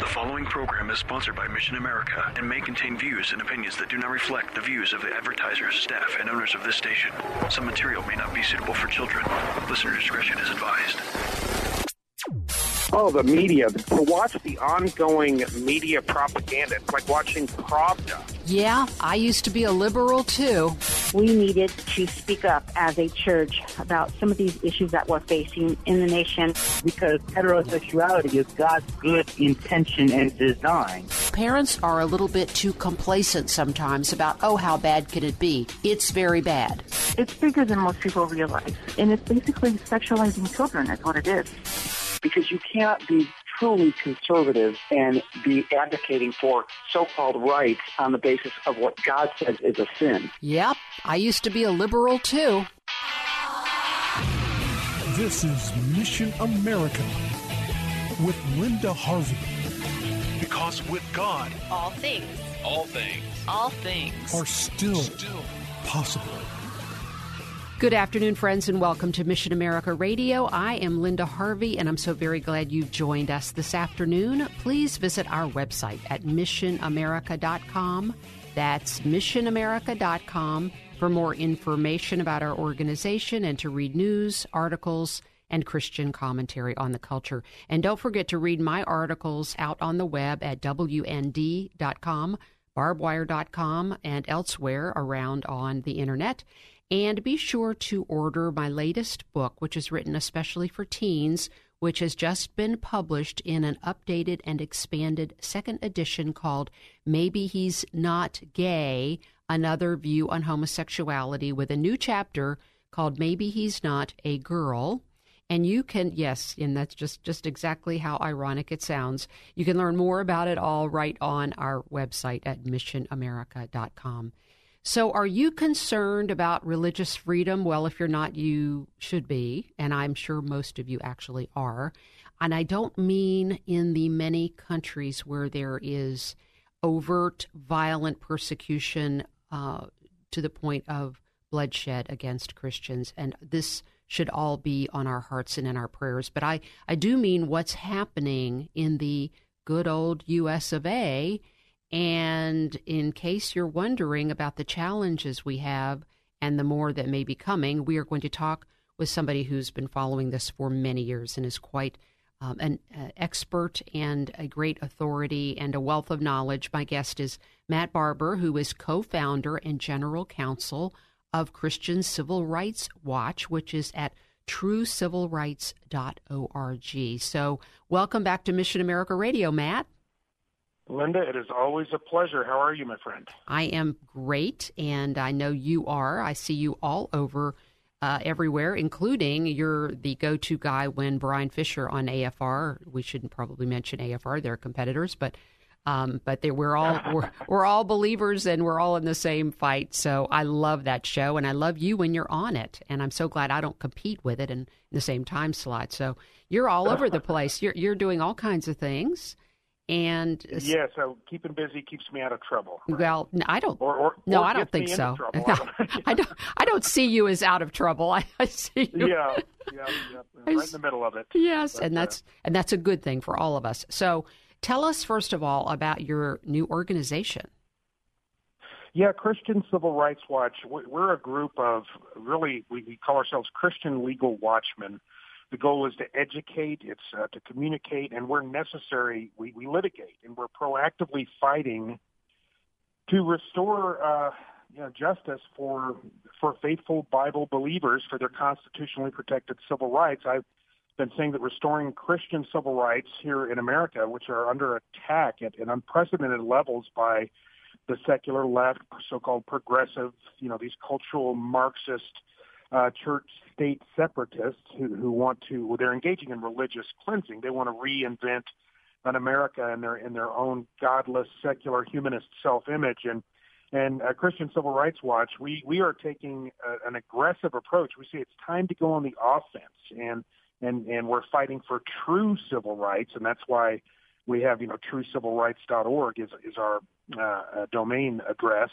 The following program is sponsored by Mission America and may contain views and opinions that do not reflect the views of the advertisers, staff, and owners of this station. Some material may not be suitable for children. Listener discretion is advised. Oh, the media. To watch the ongoing media propaganda, it's like watching Pravda. Yeah, I used to be a liberal too. We needed to speak up as a church about some of these issues that we're facing in the nation. Because heterosexuality is God's good intention and design. Parents are a little bit too complacent sometimes about, oh, how bad could it be? It's very bad. It's bigger than most people realize. And it's basically sexualizing children, is what it is because you can't be truly conservative and be advocating for so-called rights on the basis of what God says is a sin. Yep, I used to be a liberal too. This is Mission America with Linda Harvey. Because with God, all things, all things, all things are still, still possible. Good afternoon, friends, and welcome to Mission America Radio. I am Linda Harvey, and I'm so very glad you've joined us this afternoon. Please visit our website at missionamerica.com. That's missionamerica.com for more information about our organization and to read news, articles, and Christian commentary on the culture. And don't forget to read my articles out on the web at WND.com, barbwire.com, and elsewhere around on the internet. And be sure to order my latest book, which is written especially for teens, which has just been published in an updated and expanded second edition called Maybe He's Not Gay Another View on Homosexuality, with a new chapter called Maybe He's Not a Girl. And you can, yes, and that's just, just exactly how ironic it sounds. You can learn more about it all right on our website at missionamerica.com. So, are you concerned about religious freedom? Well, if you're not, you should be. And I'm sure most of you actually are. And I don't mean in the many countries where there is overt violent persecution uh, to the point of bloodshed against Christians. And this should all be on our hearts and in our prayers. But I, I do mean what's happening in the good old US of A and in case you're wondering about the challenges we have and the more that may be coming, we are going to talk with somebody who's been following this for many years and is quite um, an uh, expert and a great authority and a wealth of knowledge. My guest is Matt Barber, who is co founder and general counsel of Christian Civil Rights Watch, which is at truecivilrights.org. So, welcome back to Mission America Radio, Matt. Linda, it is always a pleasure. How are you, my friend? I am great, and I know you are. I see you all over uh, everywhere, including you're the go to guy when Bryan Fischer on AFR. We shouldn't probably mention AFR, they're competitors, but. Um, but they, we're all we're, we're all believers and we're all in the same fight. So I love that show and I love you when you're on it. And I'm so glad I don't compete with it in, in the same time slot. So you're all over the place. You're you're doing all kinds of things. And yeah, so keeping busy keeps me out of trouble. Right? Well, I don't. Or, or, no, or I don't think so. No, I don't. I don't see you as out of trouble. I, I see you. Yeah, yeah, yeah, right in the middle of it. Yes, but, and that's uh, and that's a good thing for all of us. So, tell us first of all about your new organization. Yeah, Christian Civil Rights Watch. We're a group of really we call ourselves Christian Legal Watchmen the goal is to educate, it's uh, to communicate, and where necessary, we, we litigate, and we're proactively fighting to restore uh, you know, justice for for faithful Bible believers for their constitutionally protected civil rights. I've been saying that restoring Christian civil rights here in America, which are under attack at, at unprecedented levels by the secular left, so-called progressive, you know, these cultural Marxist uh, church state separatists who, who want to, well, they're engaging in religious cleansing. They want to reinvent on America and their in their own godless, secular, humanist self-image. And and uh, Christian Civil Rights Watch, we we are taking a, an aggressive approach. We say it's time to go on the offense, and and and we're fighting for true civil rights, and that's why we have you know truecivilrights.org is is our uh, domain address.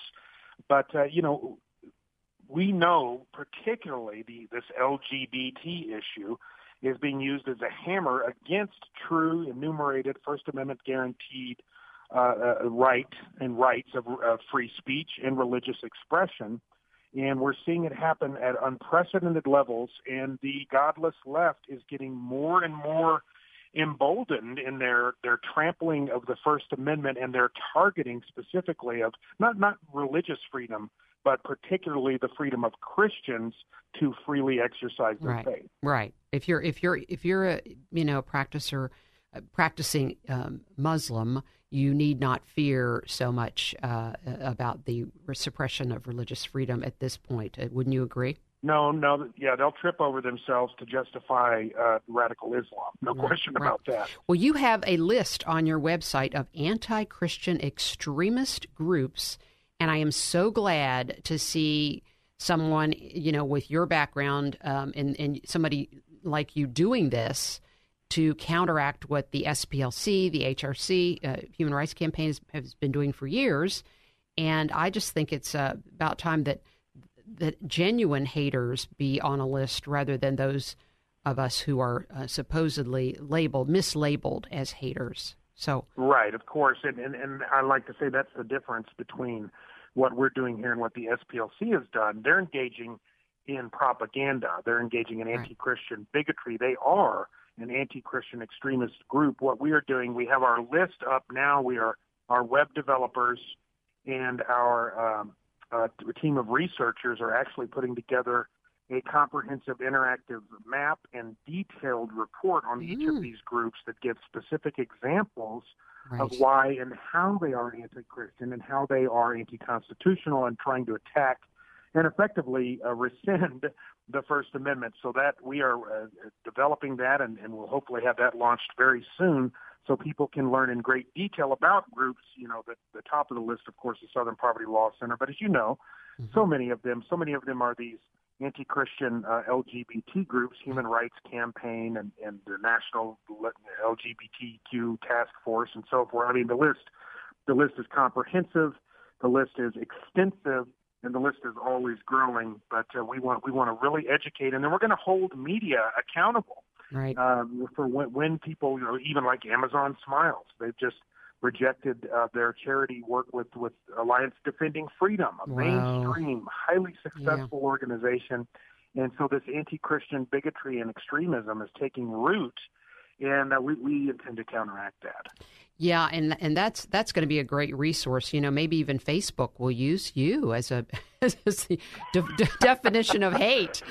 But uh, you know, we know particularly the this LGBT issue is being used as a hammer against true enumerated First Amendment guaranteed uh, uh, right and rights of uh, free speech and religious expression. And we're seeing it happen at unprecedented levels, and the godless left is getting more and more emboldened in their their trampling of the First Amendment and their targeting specifically of not not religious freedom, but particularly the freedom of Christians to freely exercise their right. faith. Right. If you're if you're if you're a you know practicer uh, practicing um, Muslim, you need not fear so much uh, about the suppression of religious freedom at this point. Uh, wouldn't you agree? No, no, yeah, they'll trip over themselves to justify uh, radical Islam. No right, question right. about that. Well, you have a list on your website of anti Christian extremist groups, and I am so glad to see someone, you know, with your background um, and, and somebody like you doing this to counteract what the SPLC, the HRC, uh, Human Rights Campaign has, has, been doing for years. And I just think it's uh, about time that that genuine haters be on a list rather than those of us who are uh, supposedly labeled, mislabeled as haters. So right, of course, and, and and I like to say that's the difference between what we're doing here and what the SPLC has done. They're engaging in propaganda. They're engaging in anti-Christian bigotry. They are an anti-Christian extremist group. What we are doing, we have our list up now. We are our web developers and our um, uh, team of researchers are actually putting together a comprehensive interactive map and detailed report on mm. each of mm. these groups that give specific examples right. of why and how they are anti-Christian and how they are anti-constitutional and trying to attack and effectively uh, rescind the First Amendment. So that we are uh, developing that, and, and we'll hopefully have that launched very soon so people can learn in great detail about groups. You know, the, the top of the list, of course, is Southern Poverty Law Center. But as you know, mm-hmm. so many of them, so many of them are these anti-Christian uh, LGBT groups, Human Rights Campaign, and, and the National LGBTQ Task Force, and so forth. I mean, the list, the list is comprehensive. The list is extensive and the list is always growing. But uh, we want we want to really educate, and then we're going to hold media accountable right? Um, for when, when people, you know, even like Amazon Smiles, they've just rejected uh, their charity work with with Alliance Defending Freedom, a wow. mainstream, highly successful yeah. organization. And so this anti-Christian bigotry and extremism is taking root, and uh, we, we intend to counteract that. Yeah, and and that's that's going to be a great resource. You know, maybe even Facebook will use you as a as the de- de- definition of hate,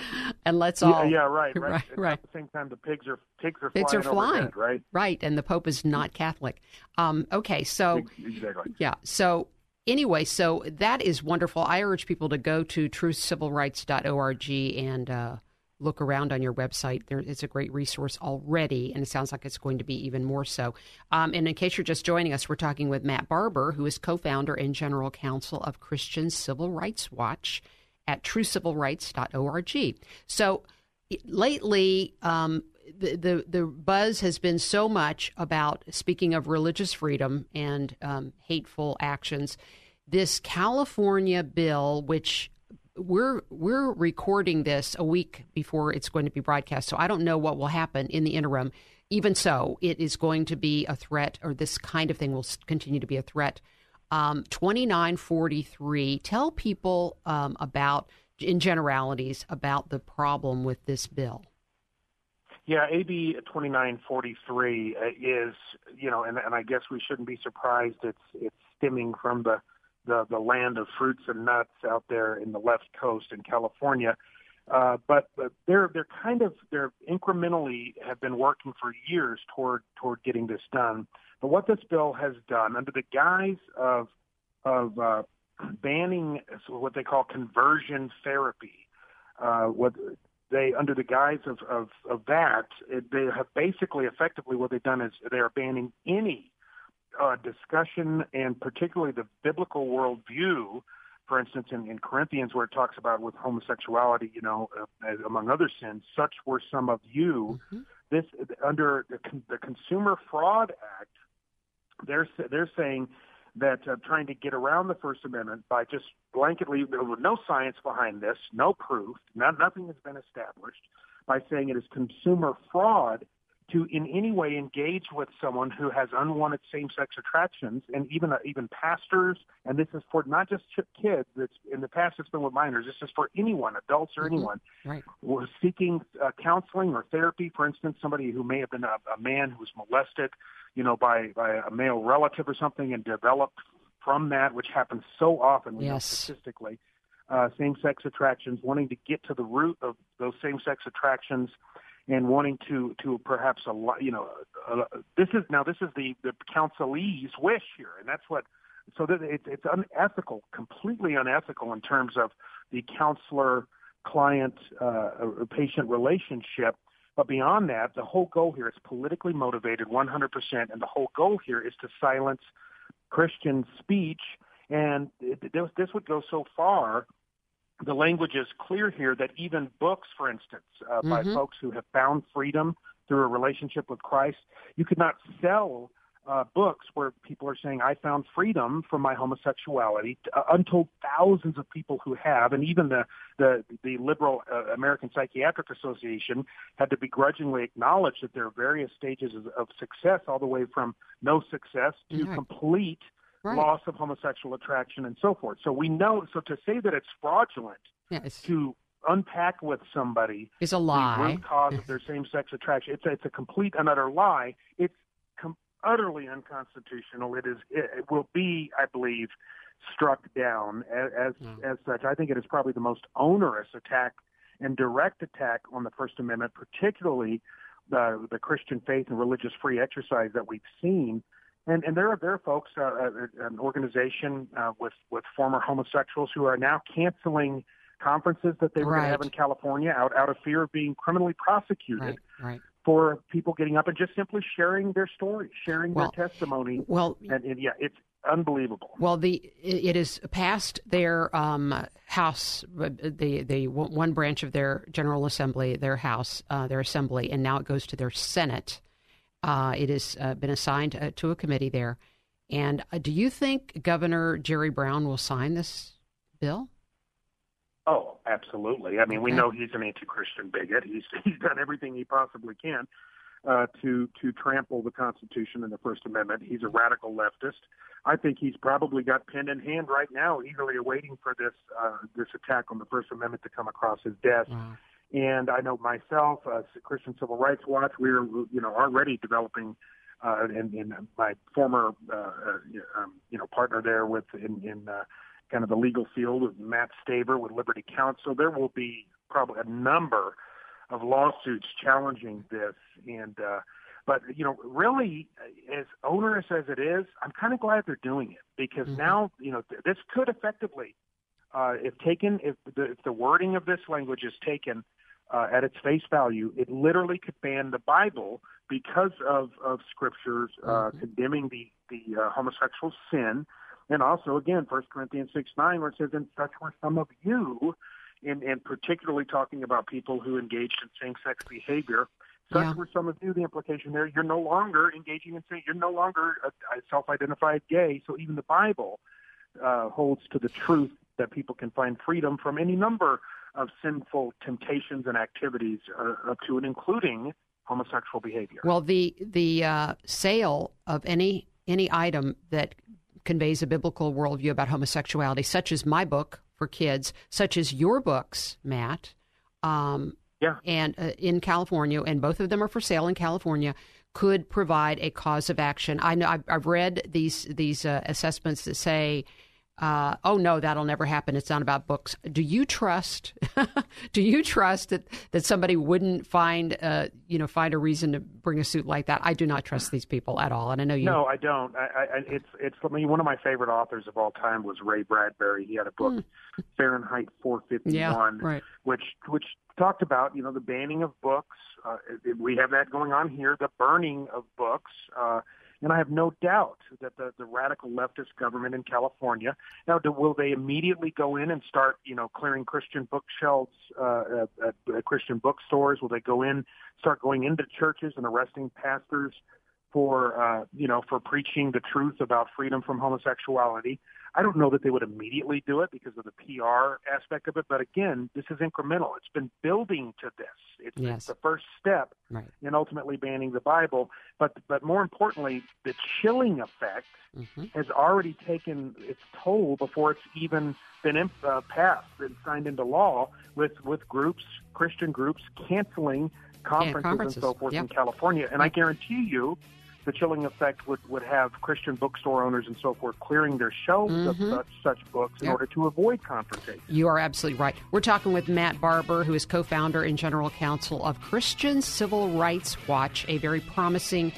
and let's all yeah, yeah right right right, right. At the same time, the pigs are pigs are pigs flying, are flying overhead, right right, and the Pope is not Catholic. Um, okay, so exactly yeah, so anyway, so that is wonderful. I urge people to go to truthcivilrights.org and. Uh, look around on your website. There, it's a great resource already, and it sounds like it's going to be even more so. Um, and in case you're just joining us, we're talking with Matt Barber, who is co founder and general counsel of Christian Civil Rights Watch at truecivilrights.org. So lately, um, the, the, the buzz has been so much about speaking of religious freedom and um, hateful actions. This California bill, which we're we're recording this a week before it's going to be broadcast, so I don't know what will happen in the interim. Even so, it is going to be a threat, or this kind of thing will continue to be a threat. Um, 2943. Tell people um, about, in generalities, about the problem with this bill. Yeah, AB 2943 uh, is, you know, and, and I guess we shouldn't be surprised. It's it's stemming from the the the land of fruits and nuts out there in the left coast in California. Uh, but, but they're they're kind of they're incrementally have been working for years toward toward getting this done. But what this bill has done, under the guise of of uh, banning what they call conversion therapy, uh, what they, under the guise of, of, of that, it, they have basically, effectively, what they've done is they are banning any uh, discussion and particularly the biblical worldview. For instance, in, in Corinthians, where it talks about with homosexuality, you know, uh, among other sins, such were some of you. Mm-hmm. This under the, the Consumer Fraud Act, they're they're saying that uh, trying to get around the First Amendment by just blanketly, with no science behind this, no proof, not, nothing has been established, by saying it is consumer fraud to in any way engage with someone who has unwanted same-sex attractions, and even uh, even pastors, and this is for not just kids. It's in the past it's been with minors. This is for anyone, adults or mm-hmm. anyone, right. who are seeking uh, counseling or therapy. For instance, somebody who may have been a, a man who was molested you know, by, by a male relative or something and developed from that, which happens so often, we yes. know statistically, uh, same-sex attractions, wanting to get to the root of those same-sex attractions and wanting to, to perhaps, a you know, uh, this is, now this is the, the counselee's wish here, and that's what, so that it, it's unethical, completely unethical in terms of the counselor client uh, patient relationship but beyond that, the whole goal here is politically motivated 100%, and the whole goal here is to silence Christian speech. And this, this would go so far. The language is clear here that even books, for instance, uh, mm-hmm. by folks who have found freedom through a relationship with Christ, you could not sell uh, books where people are saying, I found freedom from my homosexuality, uh, untold thousands of people who have, and even the, the, the liberal uh, American Psychiatric Association had to begrudgingly acknowledge that there are various stages of, of success, all the way from no success to mm-hmm. complete right. loss of homosexual attraction and so forth. So we know, so to say that it's fraudulent yes. to unpack with somebody is a lie. The root cause of their same-sex attraction. It's a, it's a complete and utter lie. It's utterly unconstitutional. It is. It will be, I believe, struck down as as, mm. as such. I think it is probably the most onerous attack and direct attack on the First Amendment, particularly the the Christian faith and religious free exercise that we've seen. And and there are there are folks, uh, uh an organization uh, with with former homosexuals who are now canceling conferences that they were right. going to have in California out out of fear of being criminally prosecuted. Right. right for people getting up and just simply sharing their story, sharing well, their testimony. Well, and, and, yeah, it's unbelievable. Well, the it is past their um, house, the the one branch of their General Assembly, their House, uh, their Assembly, and now it goes to their Senate. Uh, it has uh, been assigned uh, to a committee there. And uh, do you think Governor Jerry Brown will sign this bill? Oh, absolutely. I mean, we know he's an anti-Christian bigot. He's he's done everything he possibly can uh, to to trample the Constitution and the First Amendment. He's a radical leftist. I think he's probably got pen in hand right now, eagerly awaiting for this uh, this attack on the First Amendment to come across his desk. Wow. And I know myself, uh, Christian Civil Rights Watch, we're you know already developing. Uh, and, and my former, uh, uh, um, you know, partner there with in, in uh, kind of the legal field with Matt Staver with Liberty Counsel. There will be probably a number of lawsuits challenging this and uh but you know really as onerous as it is i'm kind of glad they're doing it because mm-hmm. now you know th- this could effectively uh if taken if the, if the wording of this language is taken uh, at its face value it literally could ban the bible because of of scriptures uh mm-hmm. condemning the the uh, homosexual sin and also, again, First Corinthians 6 9, where it says, And such were some of you, and, and particularly talking about people who engaged in same sex behavior. Such yeah. were some of you. The implication there, you're no longer engaging in same, you're no longer a, a self identified gay. So even the Bible uh, holds to the truth that people can find freedom from any number of sinful temptations and activities, uh, up to and including homosexual behavior. Well, the the uh, sale of any any item that conveys a biblical worldview about homosexuality, such as my book for kids, such as your books, Matt. Um, yeah. And uh, in California, and both of them are for sale in California, could provide a cause of action. I know I've, I've read these these uh, assessments that say uh, oh no, that'll never happen. It's not about books. Do you trust? do you trust that, that somebody wouldn't find uh, you know find a reason to bring a suit like that? I do not trust these people at all, and I know you. No, I don't. I, I, it's it's I mean, one of my favorite authors of all time was Ray Bradbury. He had a book, mm. Fahrenheit 451, yeah, right. which which talked about you know the banning of books. Uh, we have that going on here. The burning of books. Uh, and I have no doubt that the, the radical leftist government in California now do, will they immediately go in and start you know clearing Christian bookshelves uh, at, at Christian bookstores? Will they go in start going into churches and arresting pastors for uh, you know for preaching the truth about freedom from homosexuality? I don't know that they would immediately do it because of the PR aspect of it, but again, this is incremental. It's been building to this. It's, yes. it's the first step right. in ultimately banning the Bible. But but more importantly, the chilling effect mm-hmm. has already taken its toll before it's even been uh, passed and signed into law with with groups, Christian groups, canceling conferences, yeah, conferences. and so forth yep. in California. And yep. I guarantee you the chilling effect would, would have Christian bookstore owners and so forth clearing their shelves mm-hmm. of such, such books in yep. order to avoid confrontation. You are absolutely right. We're talking with Matt Barber, who is co founder and general counsel of Christian Civil Rights Watch, a very promising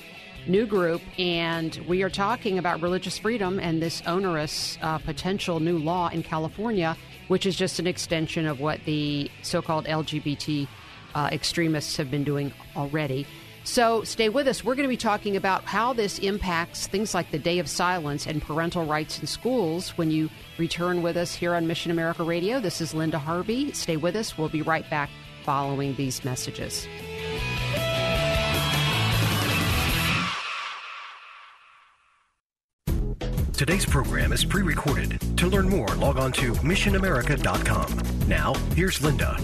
new group. And we are talking about religious freedom and this onerous uh, potential new law in California, which is just an extension of what the so called LGBT uh, extremists have been doing already. So stay with us. We're going to be talking about how this impacts things like the day of silence and parental rights in schools when you return with us here on Mission America Radio. This is Linda Harvey. Stay with us. We'll be right back following these messages. Today's program is pre recorded. To learn more, log on to missionamerica.com. Now, here's Linda.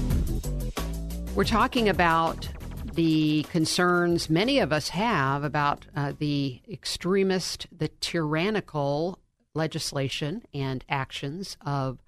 We're talking about the concerns many of us have about uh, the extremist, the tyrannical legislation and actions of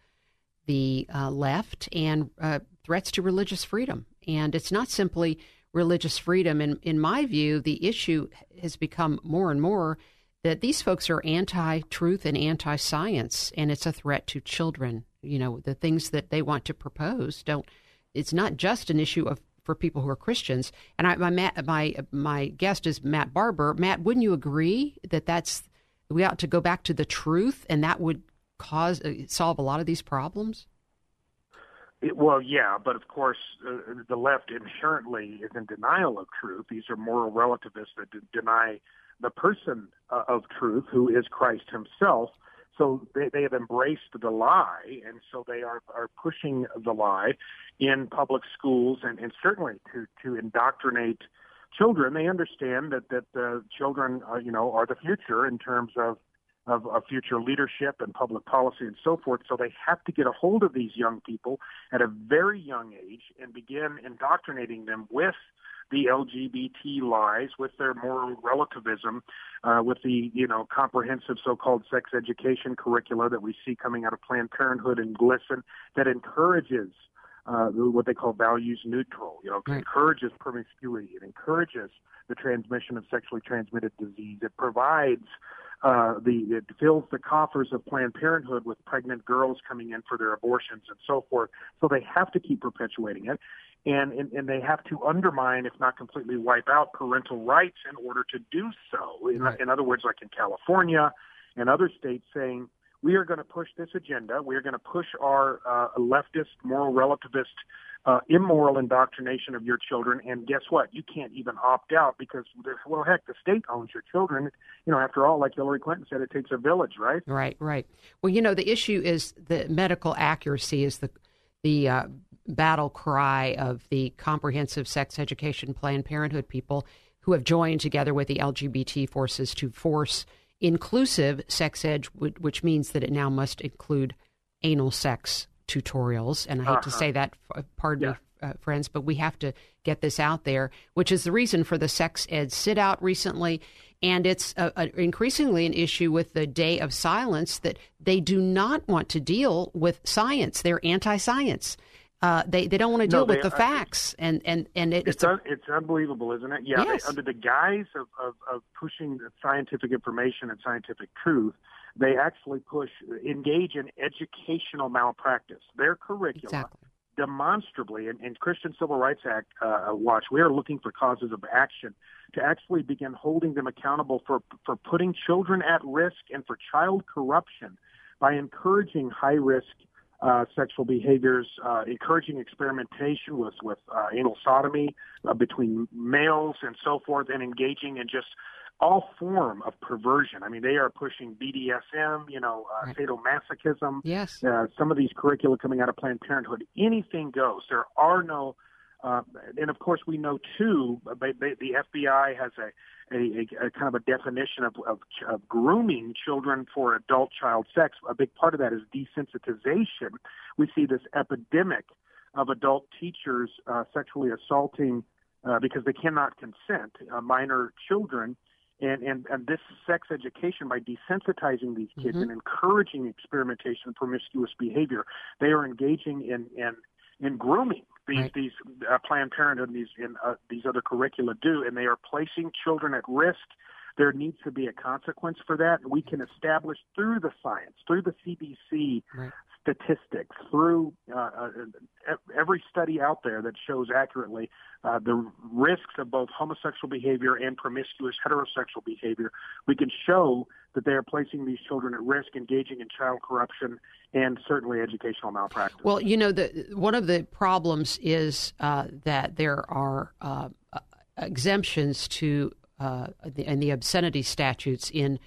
the uh, left and uh, threats to religious freedom. And it's not simply religious freedom. In, in my view, the issue has become more and more that these folks are anti truth and anti science, and it's a threat to children. You know, the things that they want to propose don't. It's not just an issue of for people who are Christians. And I, my my my guest is Matt Barber. Matt, wouldn't you agree that that's we ought to go back to the truth, and that would cause uh, solve a lot of these problems? It, well, yeah, but of course, uh, the left inherently is in denial of truth. These are moral relativists that deny the person uh, of truth, who is Christ Himself. So they, they have embraced the lie, and so they are, are pushing the lie in public schools and, and certainly to, to indoctrinate children. They understand that, that the children, are, you know, are the future in terms of, of, of future leadership and public policy and so forth. So they have to get a hold of these young people at a very young age and begin indoctrinating them with – the LGBT lies, with their moral relativism, uh, with the you know comprehensive so-called sex education curricula that we see coming out of Planned Parenthood and GLSEN that encourages uh, what they call values neutral. You know, right. encourages promiscuity. It encourages the transmission of sexually transmitted disease. It provides uh, the it fills the coffers of Planned Parenthood with pregnant girls coming in for their abortions and so forth. So they have to keep perpetuating it and, and, and they have to undermine, if not completely wipe out, parental rights in order to do so. In, right. in other words, like in California and other states saying, we are going to push this agenda. We are going to push our uh, leftist, moral relativist, uh, immoral indoctrination of your children. And guess what? You can't even opt out because, well, heck, the state owns your children. You know, after all, like Hillary Clinton said, it takes a village, right? Right, right. Well, you know, the issue is the medical accuracy is the the uh, battle cry of the comprehensive sex education Planned Parenthood people who have joined together with the LGBT forces to force inclusive sex ed, which means that it now must include anal sex tutorials. And I hate uh-huh. to say that, pardon yeah. me, uh, friends, but we have to get this out there, which is the reason for the sex ed sit out recently. And it's a, a, increasingly an issue with the day of silence that they do not want to deal with science. They're anti science. Uh, they they don't want to deal No, with the uh, facts, and and and it, It's it's a, it's unbelievable, isn't it? Yeah, they- under the guise of, of, of pushing scientific information and scientific truth, they actually push engage in educational malpractice. Their curricula exactly. demonstrably, in, in Christian Civil Rights Act uh, Watch, we are looking for causes of action to actually begin holding them accountable for for putting children at risk and for child corruption by encouraging high risk uh, sexual behaviors, uh, encouraging experimentation with with uh, anal sodomy uh, between males and so forth, and engaging in just all form of perversion. I mean, they are pushing BDSM, you know, uh, Right. sadomasochism, Yes. uh, some of these curricula coming out of Planned Parenthood, anything goes. There are no, uh, and of course we know too. the FBI has a, a, a, kind of a definition of, of, of grooming children for adult child sex. A big part of that is desensitization. We see this epidemic of adult teachers uh, sexually assaulting uh, because they cannot consent uh, minor children. And, and, and this sex education, by desensitizing these kids Mhm. and encouraging experimentation and promiscuous behavior, they are engaging in, in, in grooming. These, Right. these uh, Planned Parenthood and these, and, uh, these other curricula do, and they are placing children at risk. There needs to be a consequence for that. and We can establish through the science, through the CDC Right. Statistics, through uh, uh, every study out there that shows accurately uh, the risks of both homosexual behavior and promiscuous heterosexual behavior. We can show that they are placing these children at risk, engaging in child corruption, and certainly educational malpractice. Well, you know, the one of the problems is uh, that there are uh, uh, exemptions to the, and the obscenity statutes in.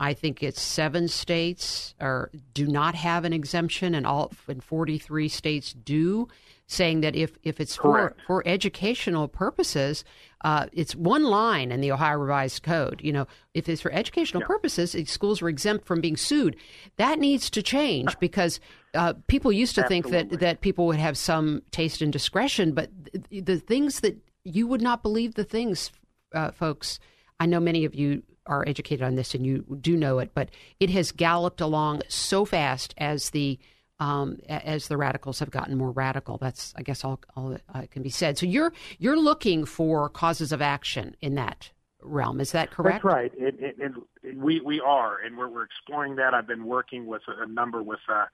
I think it's seven states or do not have an exemption, and all and forty three states do, saying that if if it's for Correct. for educational purposes, uh, it's one line in the Ohio Revised Code. You know, if it's for educational purposes, eh, schools are exempt from being sued. That needs to change because uh, people used to think that that people would have some taste and discretion, but th- the things that you would not believe the things, uh, folks. I know many of you are educated on this and you do know it, but it has galloped along so fast as the um, as the radicals have gotten more radical. That's, I guess, all, all that uh, can be said. So you're you're looking for causes of action in that realm. Is that correct? That's right. It, it, it, we we are, and we're we're exploring that. I've been working with a, a number with uh,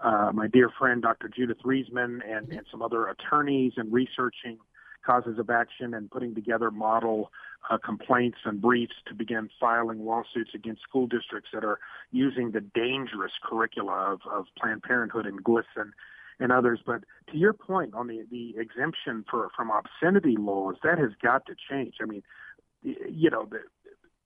uh, my dear friend Dr. Judith Reisman and, and some other attorneys and researching causes of action and putting together model uh, complaints and briefs to begin filing lawsuits against school districts that are using the dangerous curricula of, of Planned Parenthood and GLSEN and others. But to your point on the, the exemption for from obscenity laws, that has got to change. I mean, you know, the,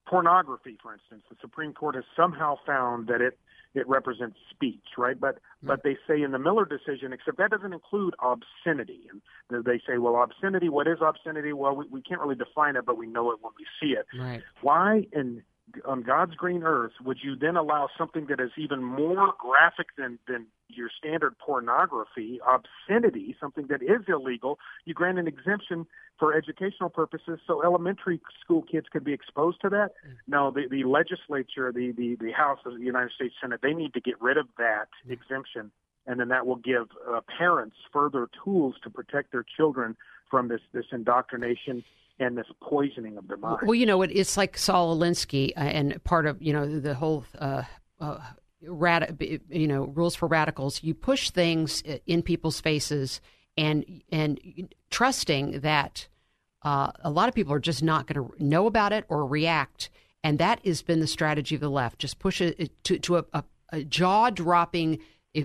pornography, for instance, the Supreme Court has somehow found that it it represents speech, right? But hmm. but they say in the Miller decision, except that doesn't include obscenity. And they say, well, obscenity. What is obscenity? Well, we, we can't really define it, but we know it when we see it. Right. Why in on God's green earth would you then allow something that is even more graphic than than your standard pornography, obscenity, something that is illegal? You grant an exemption for educational purposes, so elementary school kids could be exposed to that. No, the the legislature, the the the House of the United States Senate, they need to get rid of that exemption. And then that will give uh, parents further tools to protect their children from this, this indoctrination and this poisoning of their mind. Well, you know, it, it's like Saul Alinsky uh, and part of you know the whole uh, uh, rad, you know rules for radicals. You push things in people's faces and and trusting that uh, a lot of people are just not going to know about it or react, and that has been the strategy of the left. Just push it to to a, a, a jaw dropping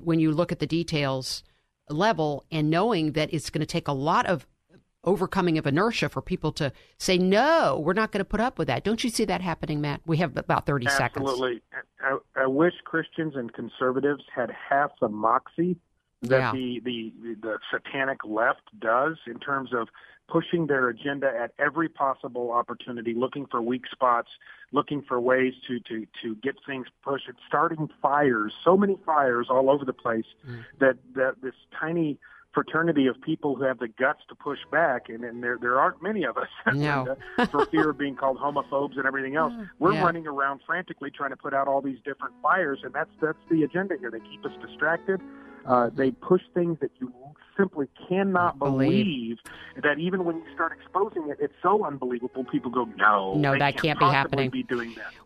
when you look at the details level, and knowing that it's going to take a lot of overcoming of inertia for people to say no we're not going to put up with that don't you see that happening matt we have about 30 seconds Absolutely. I, I wish Christians and conservatives had half the moxie that Yeah. the, the the satanic left does in terms of pushing their agenda at every possible opportunity, looking for weak spots, looking for ways to to to get things pushed, starting fires, so many fires all over the place mm. that that this tiny fraternity of people who have the guts to push back, and, and there there aren't many of us, No. for fear of being called homophobes and everything else. We're Yeah. running around frantically trying to put out all these different fires, and that's that's the agenda here. They keep us distracted. Uh, they push things that you simply cannot believe. that even when you start exposing it, it's so unbelievable. People go, "No, No, that can't can't be happening." Be.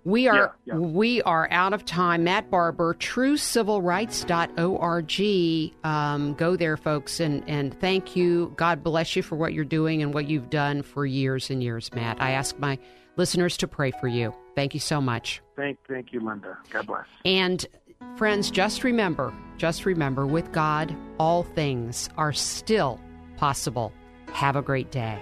We are Yeah, yeah. we are out of time. Matt Barber, truecivilrights.org. Um, go there, folks, and and thank you. God bless you for what you're doing and what you've done for years and years, Matt. I ask my listeners to pray for you. Thank you so much. Thank, thank you, Linda. God bless. And friends, just remember, just remember, with God, all things are still possible. Have a great day.